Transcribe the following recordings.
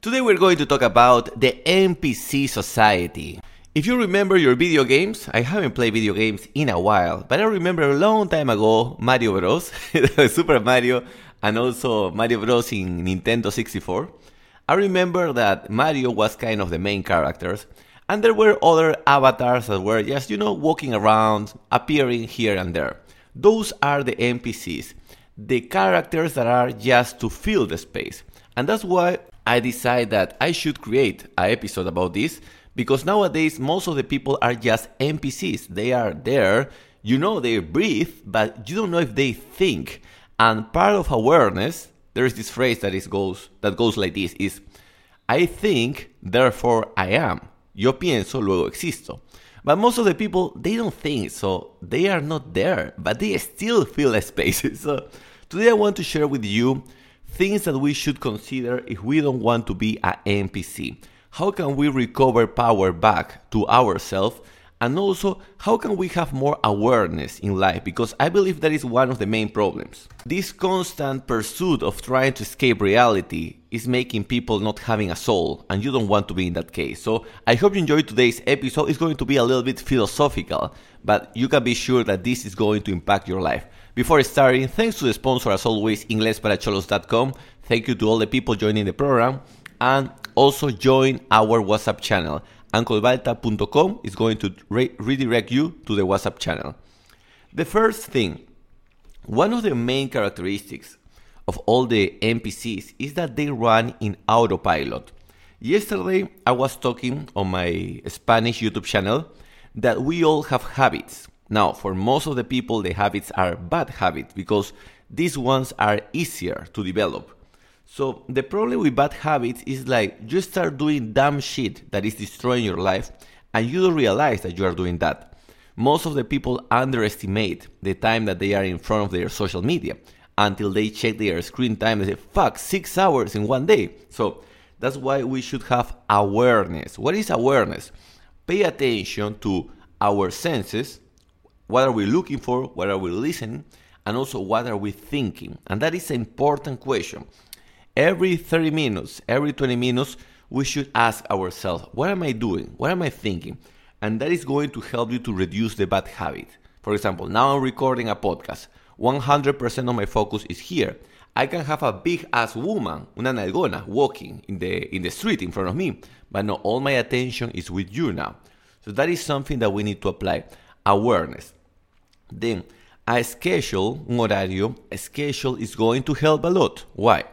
Today we're going to talk about the NPC society. If you remember your video games, I haven't played video games in a while, but I remember a long time ago Mario Bros, Super Mario, and also Mario Bros in Nintendo 64. I remember that Mario was kind of the main characters, and there were other avatars that were just, you know, walking around, appearing here and there. Those are the NPCs, the characters that are just to fill the space. And that's why I decided that I should create an episode about this because nowadays most of the people are just NPCs. They are there, you know they breathe, but you don't know if they think. And part of awareness, there is this phrase that is goes that goes like this is I think, therefore I am. Yo pienso, luego existo. But most of the people they don't think, so they are not there, but they still feel a space. So today I want to share with you things that we should consider if we don't want to be an NPC. How can we recover power back to ourselves? And also, how can we have more awareness in life? Because I believe that is one of the main problems. This constant pursuit of trying to escape reality is making people not having a soul, and you don't want to be in that case. So, I hope you enjoyed today's episode. It's going to be a little bit philosophical, but you can be sure that this is going to impact your life. Before starting, thanks to the sponsor as always, inglesparacholos.com. Thank you to all the people joining the program and also join our WhatsApp channel. unclebalta.com is going to re- redirect you to the WhatsApp channel. The first thing, one of the main characteristics of all the NPCs is that they run in autopilot. Yesterday, I was talking on my Spanish YouTube channel that we all have habits now, for most of the people, the habits are bad habits because these ones are easier to develop. So, the problem with bad habits is like you start doing dumb shit that is destroying your life and you don't realize that you are doing that. Most of the people underestimate the time that they are in front of their social media until they check their screen time and say, fuck, six hours in one day. So, that's why we should have awareness. What is awareness? Pay attention to our senses what are we looking for? What are we listening? And also, what are we thinking? And that is an important question. Every 30 minutes, every 20 minutes, we should ask ourselves, what am I doing? What am I thinking? And that is going to help you to reduce the bad habit. For example, now I'm recording a podcast. 100% of my focus is here. I can have a big ass woman, una nalgona, walking in the in the street in front of me, but no, all my attention is with you now. So that is something that we need to apply awareness. Then, a schedule, um un horario, a schedule is going to help a lot. Why?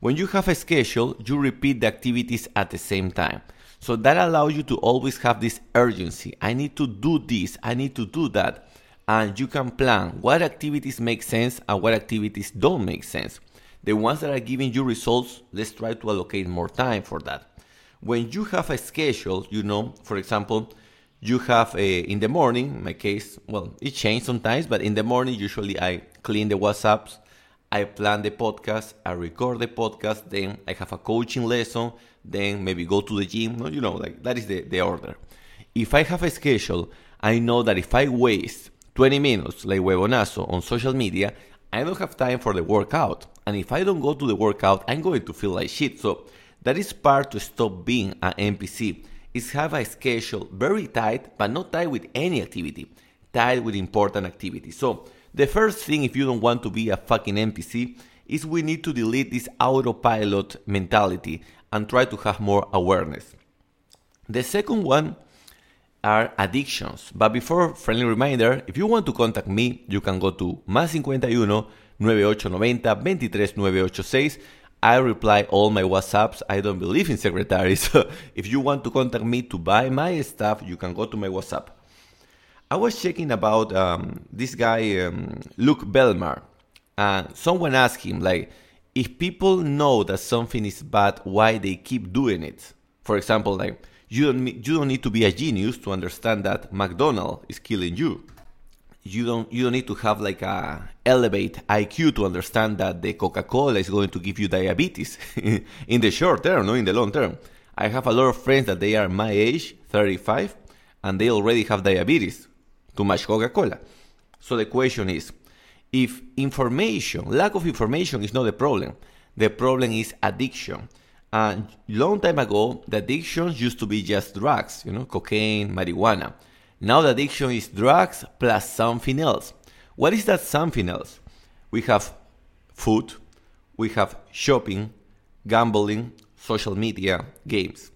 When you have a schedule, you repeat the activities at the same time. So that allows you to always have this urgency. I need to do this, I need to do that. And you can plan what activities make sense and what activities don't make sense. The ones that are giving you results, let's try to allocate more time for that. When you have a schedule, you know, for example, you have a, in the morning, in my case, well, it changed sometimes, but in the morning, usually I clean the WhatsApps, I plan the podcast, I record the podcast, then I have a coaching lesson, then maybe go to the gym, you know, like that is the, the order. If I have a schedule, I know that if I waste 20 minutes like huevonazo on social media, I don't have time for the workout. And if I don't go to the workout, I'm going to feel like shit. So that is part to stop being an NPC is have a schedule very tight, but not tied with any activity, tied with important activities. So the first thing, if you don't want to be a fucking NPC, is we need to delete this autopilot mentality and try to have more awareness. The second one are addictions. But before, friendly reminder, if you want to contact me, you can go to más 51 9890 23986 I reply all my WhatsApps. I don't believe in secretaries. So if you want to contact me to buy my stuff, you can go to my WhatsApp. I was checking about um, this guy, um, Luke Belmar, and someone asked him, like, if people know that something is bad, why they keep doing it? For example, like, you don't, you don't need to be a genius to understand that McDonald's is killing you you don't you don't need to have like a elevate IQ to understand that the Coca-Cola is going to give you diabetes in the short term, no in the long term. I have a lot of friends that they are my age, 35, and they already have diabetes. Too much Coca-Cola. So the question is, if information, lack of information is not the problem, the problem is addiction. And long time ago, the addictions used to be just drugs, you know, cocaine, marijuana. Now the addiction is drugs plus something else. What is that something else? We have food, we have shopping, gambling, social media, games.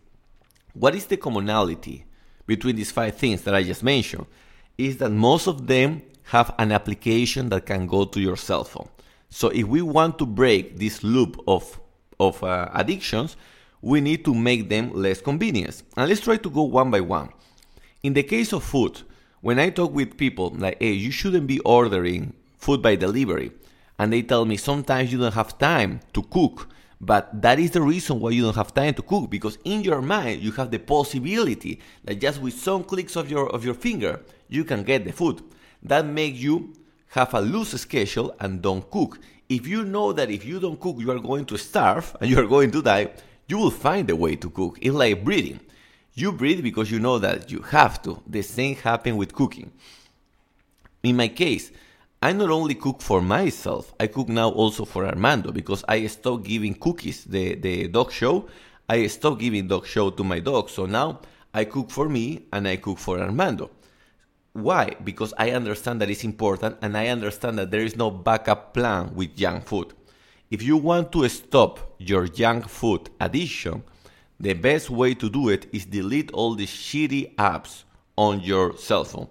What is the commonality between these five things that I just mentioned? Is that most of them have an application that can go to your cell phone. So if we want to break this loop of of uh, addictions, we need to make them less convenient. And let's try to go one by one. In the case of food, when I talk with people like, hey, you shouldn't be ordering food by delivery, and they tell me sometimes you don't have time to cook, but that is the reason why you don't have time to cook because in your mind you have the possibility that just with some clicks of your of your finger you can get the food. That makes you have a loose schedule and don't cook. If you know that if you don't cook, you are going to starve and you are going to die, you will find a way to cook. It's like breathing. You breathe because you know that you have to. The same happens with cooking. In my case, I not only cook for myself, I cook now also for Armando because I stopped giving cookies, the, the Dog Chow. I stopped giving Dog Chow to my dog. So now I cook for me and I cook for Armando. Why? Because I understand that it's important and I understand that there is no backup plan with junk food. If you want to stop your junk food addiction, the best way to do it is delete all the shitty apps on your cell phone.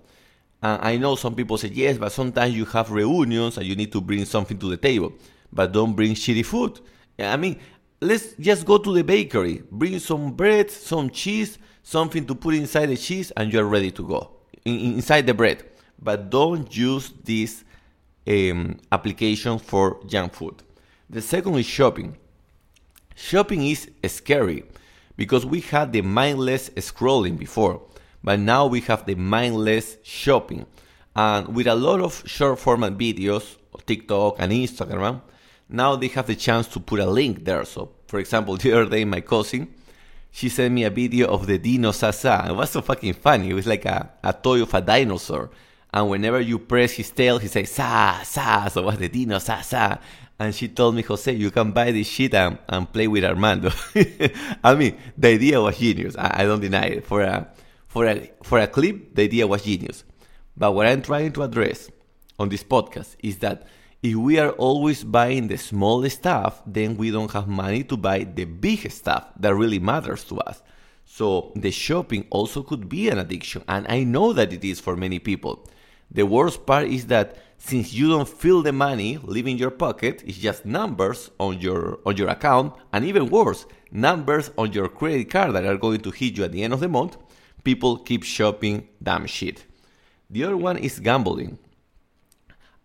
And I know some people say yes, but sometimes you have reunions and you need to bring something to the table, but don't bring shitty food. I mean, let's just go to the bakery, bring some bread, some cheese, something to put inside the cheese, and you're ready to go inside the bread, but don't use this um, application for junk food. The second is shopping. Shopping is scary because we had the mindless scrolling before, but now we have the mindless shopping. And with a lot of short format videos, TikTok and Instagram, now they have the chance to put a link there. So, for example, the other day, my cousin she sent me a video of the Dino Sasa. It was so fucking funny. It was like a, a toy of a dinosaur. And whenever you press his tail, he says, Sa, Sa. So was the Dino Sasa. And she told me, Jose, you can buy this shit and, and play with Armando. I mean, the idea was genius. I, I don't deny it. For a, for, a, for a clip, the idea was genius. But what I'm trying to address on this podcast is that if we are always buying the small stuff, then we don't have money to buy the big stuff that really matters to us. So the shopping also could be an addiction, and I know that it is for many people. The worst part is that since you don't feel the money leaving your pocket, it's just numbers on your on your account, and even worse, numbers on your credit card that are going to hit you at the end of the month. People keep shopping damn shit. The other one is gambling.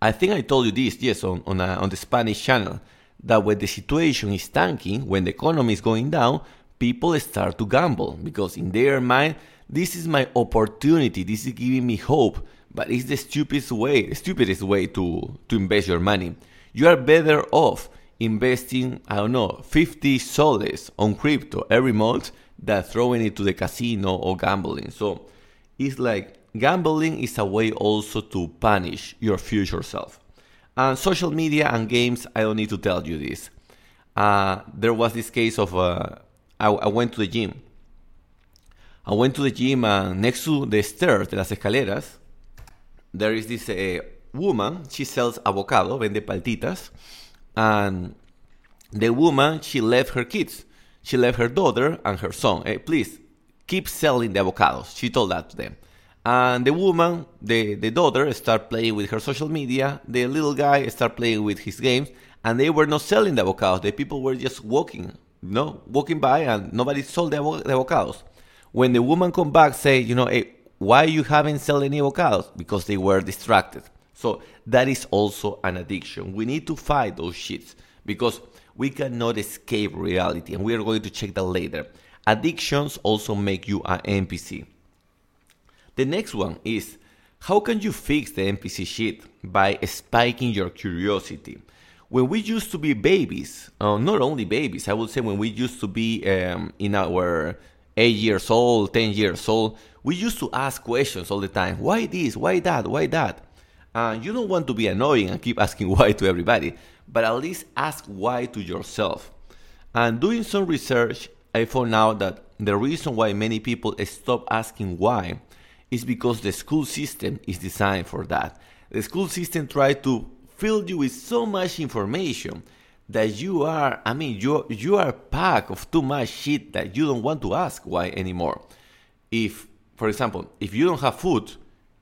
I think I told you this, yes, on, on, a, on the Spanish channel, that when the situation is tanking, when the economy is going down, people start to gamble because in their mind, this is my opportunity, this is giving me hope, but it's the stupidest way, the stupidest way to, to invest your money. You are better off investing, I don't know, 50 soles on crypto every month than throwing it to the casino or gambling. So it's like gambling is a way also to punish your future self. And social media and games, I don't need to tell you this. Uh, there was this case of uh, I, I, went to the gym. I went to the gym and next to the stairs, de las escaleras, there is this uh, woman. She sells avocado, vende paltitas, and the woman she left her kids. She left her daughter and her son. Hey, please keep selling the avocados. She told that to them. And the woman, the, the daughter, start playing with her social media. The little guy start playing with his games. And they were not selling the avocados. The people were just walking, you know, walking by and nobody sold the, the avocados. When the woman come back, say, you know, hey, why you haven't sold any avocados? Because they were distracted. So that is also an addiction. We need to fight those shits because we cannot escape reality. And we are going to check that later. Addictions also make you an NPC. The next one is how can you fix the NPC shit by spiking your curiosity? When we used to be babies, uh, not only babies, I would say when we used to be um, in our 8 years old, 10 years old, we used to ask questions all the time. Why this? Why that? Why that? And you don't want to be annoying and keep asking why to everybody, but at least ask why to yourself. And doing some research, I found out that the reason why many people stop asking why is because the school system is designed for that. The school system tries to fill you with so much information that you are, I mean, you, you are packed of too much shit that you don't want to ask why anymore. If, for example, if you don't have food,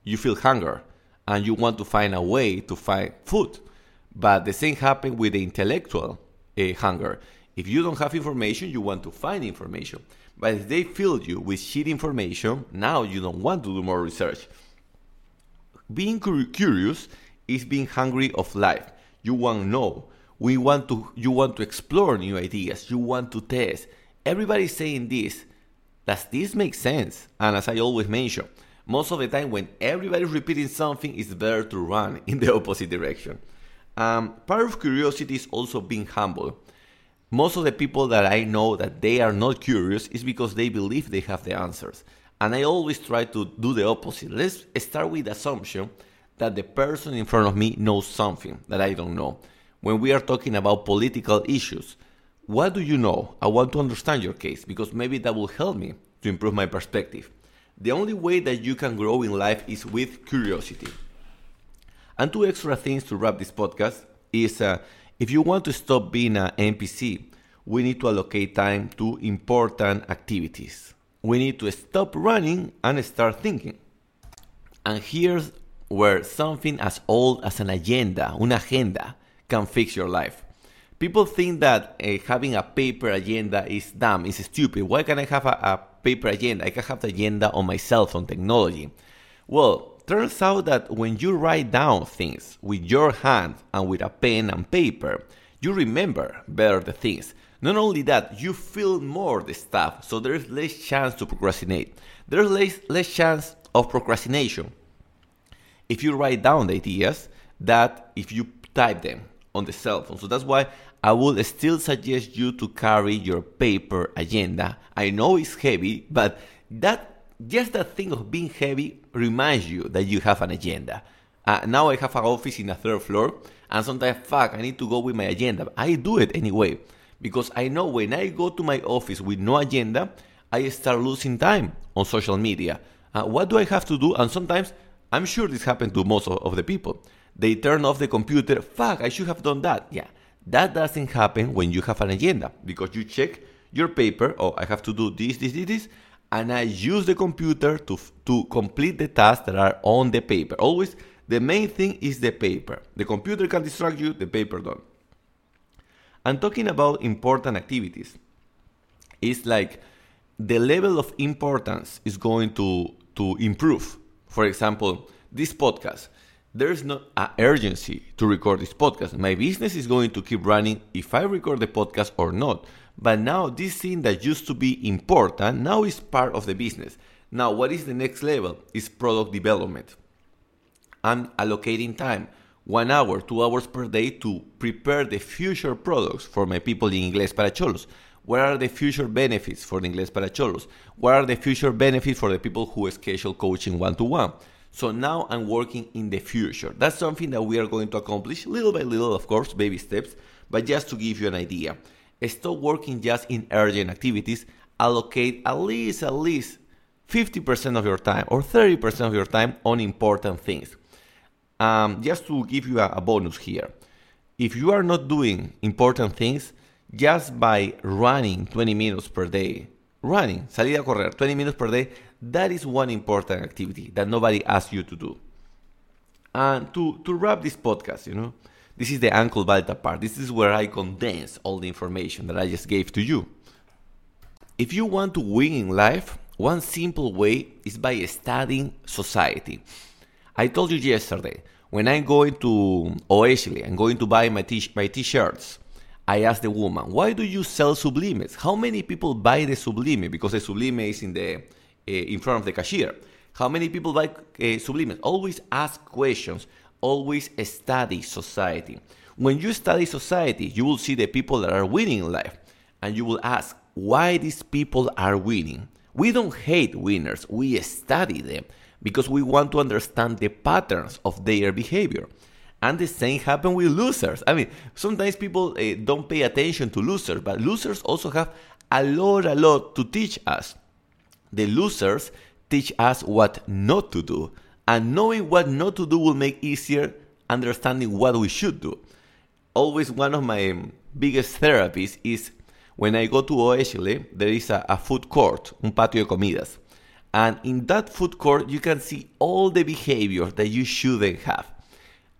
you feel hunger and you want to find a way to find food. But the same happens with the intellectual uh, hunger. If you don't have information, you want to find information. But if they fill you with shit information, now you don't want to do more research. Being curious is being hungry of life. You want to know. We want to you want to explore new ideas. You want to test. Everybody's saying this. Does this make sense? And as I always mention, most of the time when everybody's repeating something, it's better to run in the opposite direction. Um, part of curiosity is also being humble. Most of the people that I know that they are not curious is because they believe they have the answers. And I always try to do the opposite. Let's start with the assumption that the person in front of me knows something that I don't know. When we are talking about political issues, what do you know? I want to understand your case because maybe that will help me to improve my perspective. The only way that you can grow in life is with curiosity. And two extra things to wrap this podcast is uh, if you want to stop being an NPC, we need to allocate time to important activities. We need to stop running and start thinking. And here's where something as old as an agenda, una agenda, can fix your life. People think that uh, having a paper agenda is dumb, is stupid. Why can't I have a, a paper agenda? I can have the agenda on my cell phone technology. Well, turns out that when you write down things with your hand and with a pen and paper, you remember better the things. Not only that, you feel more the stuff, so there's less chance to procrastinate. There's less, less chance of procrastination if you write down the ideas that if you type them on the cell phone. So that's why I would still suggest you to carry your paper agenda. I know it's heavy, but that just that thing of being heavy reminds you that you have an agenda. Uh, now I have an office in the third floor, and sometimes, fuck, I need to go with my agenda. I do it anyway because I know when I go to my office with no agenda, I start losing time on social media. Uh, what do I have to do? And sometimes I'm sure this happened to most of, of the people. They turn off the computer. Fuck, I should have done that. Yeah, that doesn't happen when you have an agenda because you check your paper. Oh, I have to do this, this, this, this, and I use the computer to to complete the tasks that are on the paper. Always, the main thing is the paper. The computer can distract you. The paper don't. And talking about important activities, it's like the level of importance is going to to improve. For example, this podcast there's not an urgency to record this podcast. My business is going to keep running if I record the podcast or not. But now this thing that used to be important now is part of the business. Now what is the next level? Is product development. I'm allocating time, one hour, two hours per day to prepare the future products for my people in Inglés para Cholos. What are the future benefits for the Inglés para Cholos? What are the future benefits for the people who schedule coaching one to one? So now I'm working in the future. That's something that we are going to accomplish little by little, of course, baby steps, but just to give you an idea. Stop working just in urgent activities, allocate at least at least 50% of your time or 30% of your time on important things. Um, just to give you a, a bonus here. If you are not doing important things, just by running 20 minutes per day, running, salir a correr 20 minutes per day, that is one important activity that nobody asked you to do. And to, to wrap this podcast, you know, this is the Uncle Balta part. This is where I condense all the information that I just gave to you. If you want to win in life, one simple way is by studying society. I told you yesterday, when I'm going to Oechsle, I'm going to buy my, t- my t-shirts, I asked the woman, why do you sell sublimes? How many people buy the sublime? Because the sublime is in the in front of the cashier. How many people buy uh, sublimes? Always ask questions. Always study society. When you study society, you will see the people that are winning in life, and you will ask why these people are winning. We don't hate winners. We study them because we want to understand the patterns of their behavior. And the same happen with losers. I mean, sometimes people uh, don't pay attention to losers, but losers also have a lot, a lot to teach us. The losers teach us what not to do, and knowing what not to do will make easier understanding what we should do. Always one of my biggest therapies is when I go to Oechsle, there is a, a food court, un patio de comidas. And in that food court, you can see all the behaviors that you shouldn't have.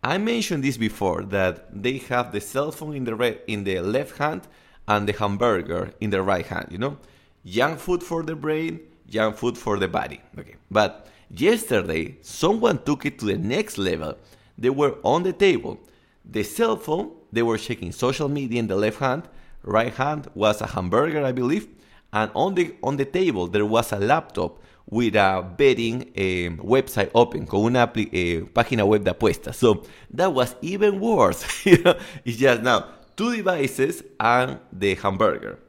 I mentioned this before that they have the cell phone in the right, in the left hand and the hamburger in the right hand. You know, junk food for the brain, junk food for the body. Okay, but yesterday someone took it to the next level. They were on the table, the cell phone. They were checking social media in the left hand. Right hand was a hamburger, I believe, and on the on the table there was a laptop with a betting eh, website open, con una eh, página web de apuestas. So that was even worse. it's just now two devices and the hamburger.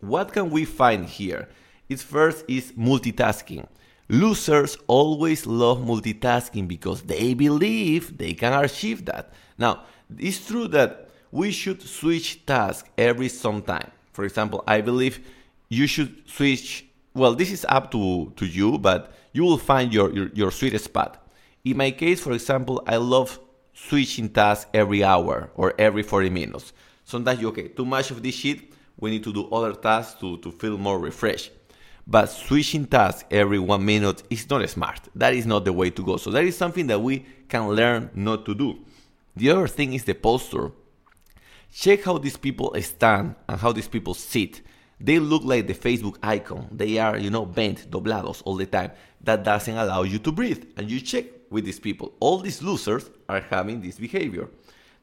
What can we find here? Its first is multitasking. Losers always love multitasking because they believe they can achieve that. Now, it's true that we should switch tasks every some time. For example, I believe you should switch well, this is up to, to you, but you will find your, your, your sweet spot. In my case, for example, I love switching tasks every hour or every 40 minutes. Sometimes you okay, too much of this shit, we need to do other tasks to, to feel more refreshed. But switching tasks every one minute is not smart. That is not the way to go. So that is something that we can learn not to do. The other thing is the posture. Check how these people stand and how these people sit they look like the Facebook icon. They are, you know, bent, doblados all the time. That doesn't allow you to breathe. And you check with these people. All these losers are having this behavior.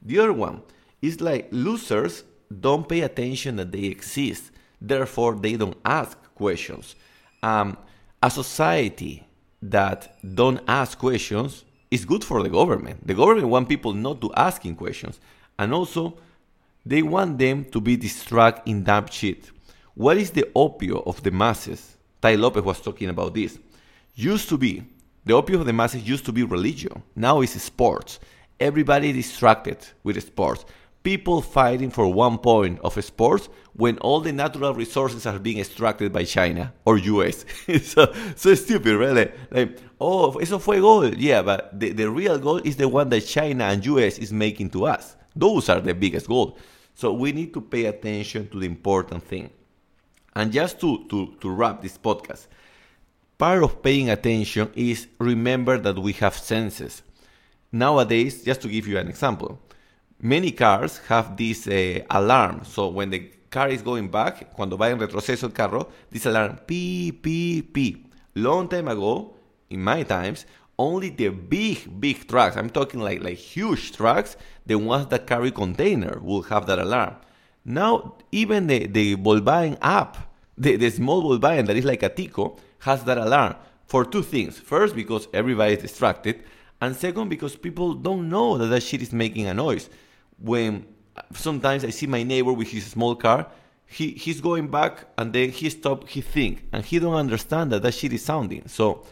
The other one is like losers don't pay attention that they exist. Therefore, they don't ask questions. Um, a society that don't ask questions is good for the government. The government want people not to asking questions. And also, they want them to be distracted in dumb shit. What is the opio of the masses? Tai Lopez was talking about this. Used to be, the opio of the masses used to be religion. Now it's sports. Everybody distracted with sports. People fighting for one point of sports when all the natural resources are being extracted by China or US. so, so stupid, really. Like, oh, eso fue goal. Yeah, but the, the real goal is the one that China and US is making to us. Those are the biggest goals. So we need to pay attention to the important thing. And just to, to, to wrap this podcast, part of paying attention is remember that we have senses. Nowadays, just to give you an example, many cars have this uh, alarm. So when the car is going back, cuando va en retroceso el carro, this alarm, pi, pi, pi. Long time ago, in my times, only the big, big trucks, I'm talking like, like huge trucks, the ones that carry container will have that alarm. Now, even the, the Volkswagen up, the, the small Volkswagen that is like a Tico, has that alarm for two things. First, because everybody is distracted, and second, because people don't know that that shit is making a noise. When uh, sometimes I see my neighbor with his small car, he, he's going back and then he stop, he think, and he don't understand that that shit is sounding. So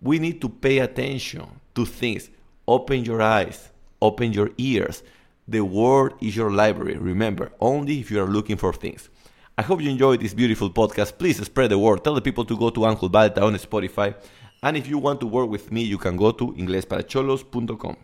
we need to pay attention to things. Open your eyes, open your ears the world is your library. Remember, only if you are looking for things. I hope you enjoyed this beautiful podcast. Please spread the word. Tell the people to go to Uncle Balta on Spotify. And if you want to work with me, you can go to inglesparacholos.com.